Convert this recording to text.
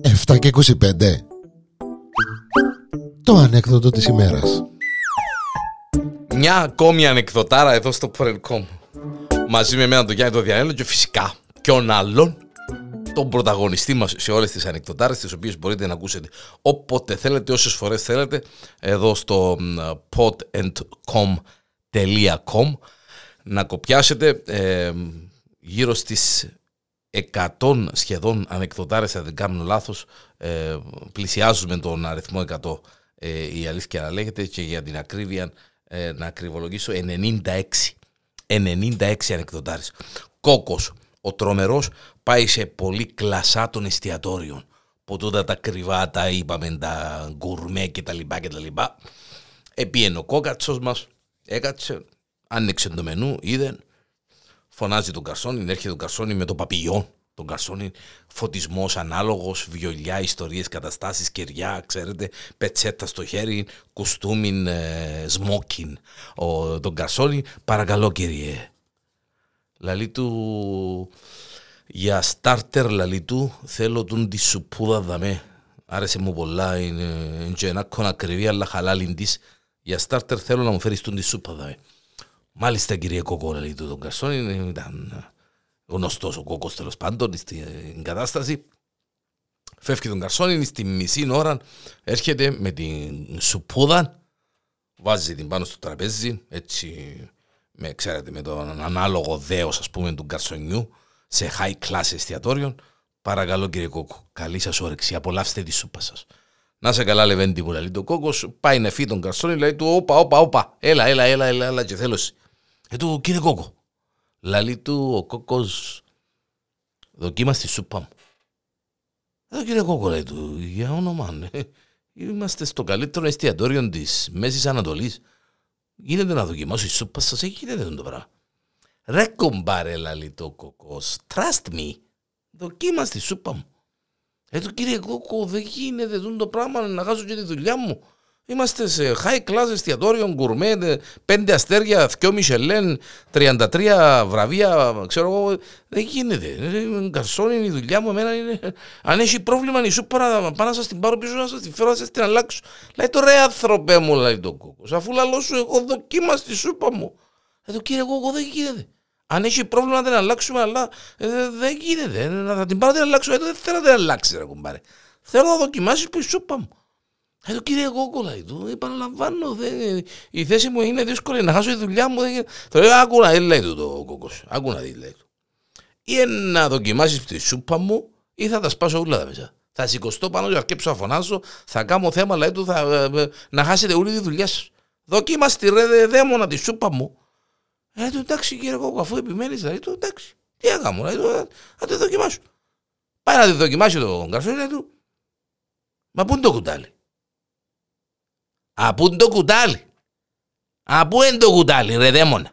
Εφτά και 25 Το ανέκδοτο της ημέρας. Μια ακόμη ανεκδοτάρα εδώ στο Porelcom Μαζί με εμένα τον Γιάννη τον Διανέλο και φυσικά ποιον άλλον τον πρωταγωνιστή μας σε όλες τις ανεκδοτάρες τις οποίες μπορείτε να ακούσετε όποτε θέλετε, όσες φορές θέλετε εδώ στο podandcom.com να κοπιάσετε ε, γύρω στις 100 σχεδόν ανεκδοτάρες αν δεν κάνω λάθος ε, πλησιάζουμε τον αριθμό 100 ε, η αλήθεια να λέγεται και για την ακρίβεια ε, να ακριβολογήσω 96 96 ανεκδοτάρες. Κόκος ο τρομερός πάει σε πολύ κλασσά των εστιατόριων. Που τότε τα κρυβά τα είπαμε τα γκουρμέ και τα λοιπά και τα λοιπά. Επίενε ο κόκατσος μας έκατσε άνοιξε το μενού είδε φωνάζει τον καρσόνι, έρχεται τον καρσόνι με το παπηγιόν τον καρσόνι, φωτισμός ανάλογος, βιολιά, ιστορίες, καταστάσεις, κεριά, ξέρετε, πετσέτα στο χέρι, κουστούμιν, ε, σμόκιν. Ο, τον καρσόνι, παρακαλώ κύριε. Λαλή του, για στάρτερ λαλή του, θέλω τον τη σουπούδα δαμέ. Άρεσε μου πολλά, είναι και ένα ακριβή, αλλά χαλάλιν της. Για στάρτερ θέλω να μου φέρεις τον τη σούπα δαμέ. Μάλιστα κύριε Κοκό, λέει του τον Καρσόνι, ήταν γνωστός ο Κόκος τέλος πάντων στην κατάσταση. Φεύγει τον Καρσόνι, στη μισή ώρα έρχεται με την σουπούδα, βάζει την πάνω στο τραπέζι, έτσι με, ξέρετε, με τον ανάλογο δέος ας πούμε του Καρσονιού σε high class εστιατόριων. Παρακαλώ κύριε Κόκο, καλή σας όρεξη, απολαύστε τη σούπα σας. Να σε καλά λεβέντη μου λέει το κόκος, πάει να φύγει τον Καρσόνι, λέει του όπα, όπα, όπα, έλα, έλα, έλα, έλα, έλα και θέλω ε, του, κύριε Κόκο, λαλή του ο Κόκος δοκίμα στη σούπα μου. Εδώ κύριε Κόκο λέει του, για όνομα, ναι. Είμαστε στο καλύτερο εστιατόριο της Μέσης Ανατολής. Γίνεται να δοκιμάσω η σούπα σας, έχει γίνεται το πράγμα. Ρε κομπάρε, λαλή το κοκό. Trust me. Δοκίμα στη σούπα μου. Ε, το κύριε Κόκο, δεν γίνεται το πράγμα να χάσω και τη δουλειά μου. Είμαστε σε high class εστιατόριο, γκουρμέ, πέντε αστέρια, δυο Μισελέν, 33 βραβεία, ξέρω εγώ. Δεν γίνεται. Καρσόνι είναι η δουλειά μου. Εμένα είναι... Αν έχει πρόβλημα, η σου παρά, πάνω να σας την πάρω πίσω να σας την φέρω, να σας την αλλάξω. Λέει το ρε άνθρωπε μου, λέει το κόκο. Αφού λαλό σου, εγώ δοκίμα στη σούπα μου. Λέει το κύριε κόκο, δεν γίνεται. Αν έχει πρόβλημα να την αλλάξουμε, αλλά ε, δεν γίνεται. Να την πάρω να την αλλάξω. Ε, δεν θέλω να την αλλάξει, ρε κουμπάρε. Θέλω να δοκιμάσεις που η σούπα μου. Ε, το κύριε Κόκολα, του επαναλαμβάνω, δεν, η θέση μου είναι δύσκολη να χάσω τη δουλειά μου. Δεν... Το λέω, άκου να δει, λέει του το κόκκος, άκου να δει, λέει του. Ή να δοκιμάσεις τη σούπα μου ή θα τα σπάσω όλα τα μέσα. Θα σηκωστώ πάνω και αρκέψω να φωνάζω, θα κάνω θέμα, λέει του, θα, ε, ε, να χάσετε όλη τη δουλειά σας. Δοκίμαστε τη ρε δαίμονα τη σούπα μου. Ε, του εντάξει κύριε Κόκκο, αφού επιμένεις, λέει του, εντάξει, τι έκανα, λέει του, θα τη δοκιμάσω. Πάει να τη δοκιμάσει το καρσόνι, λέει του, μα πού είναι το κουτάλι; Α, πού είναι το κουτάλι. Α, πού είναι το κουτάλι, ρε δαίμονα.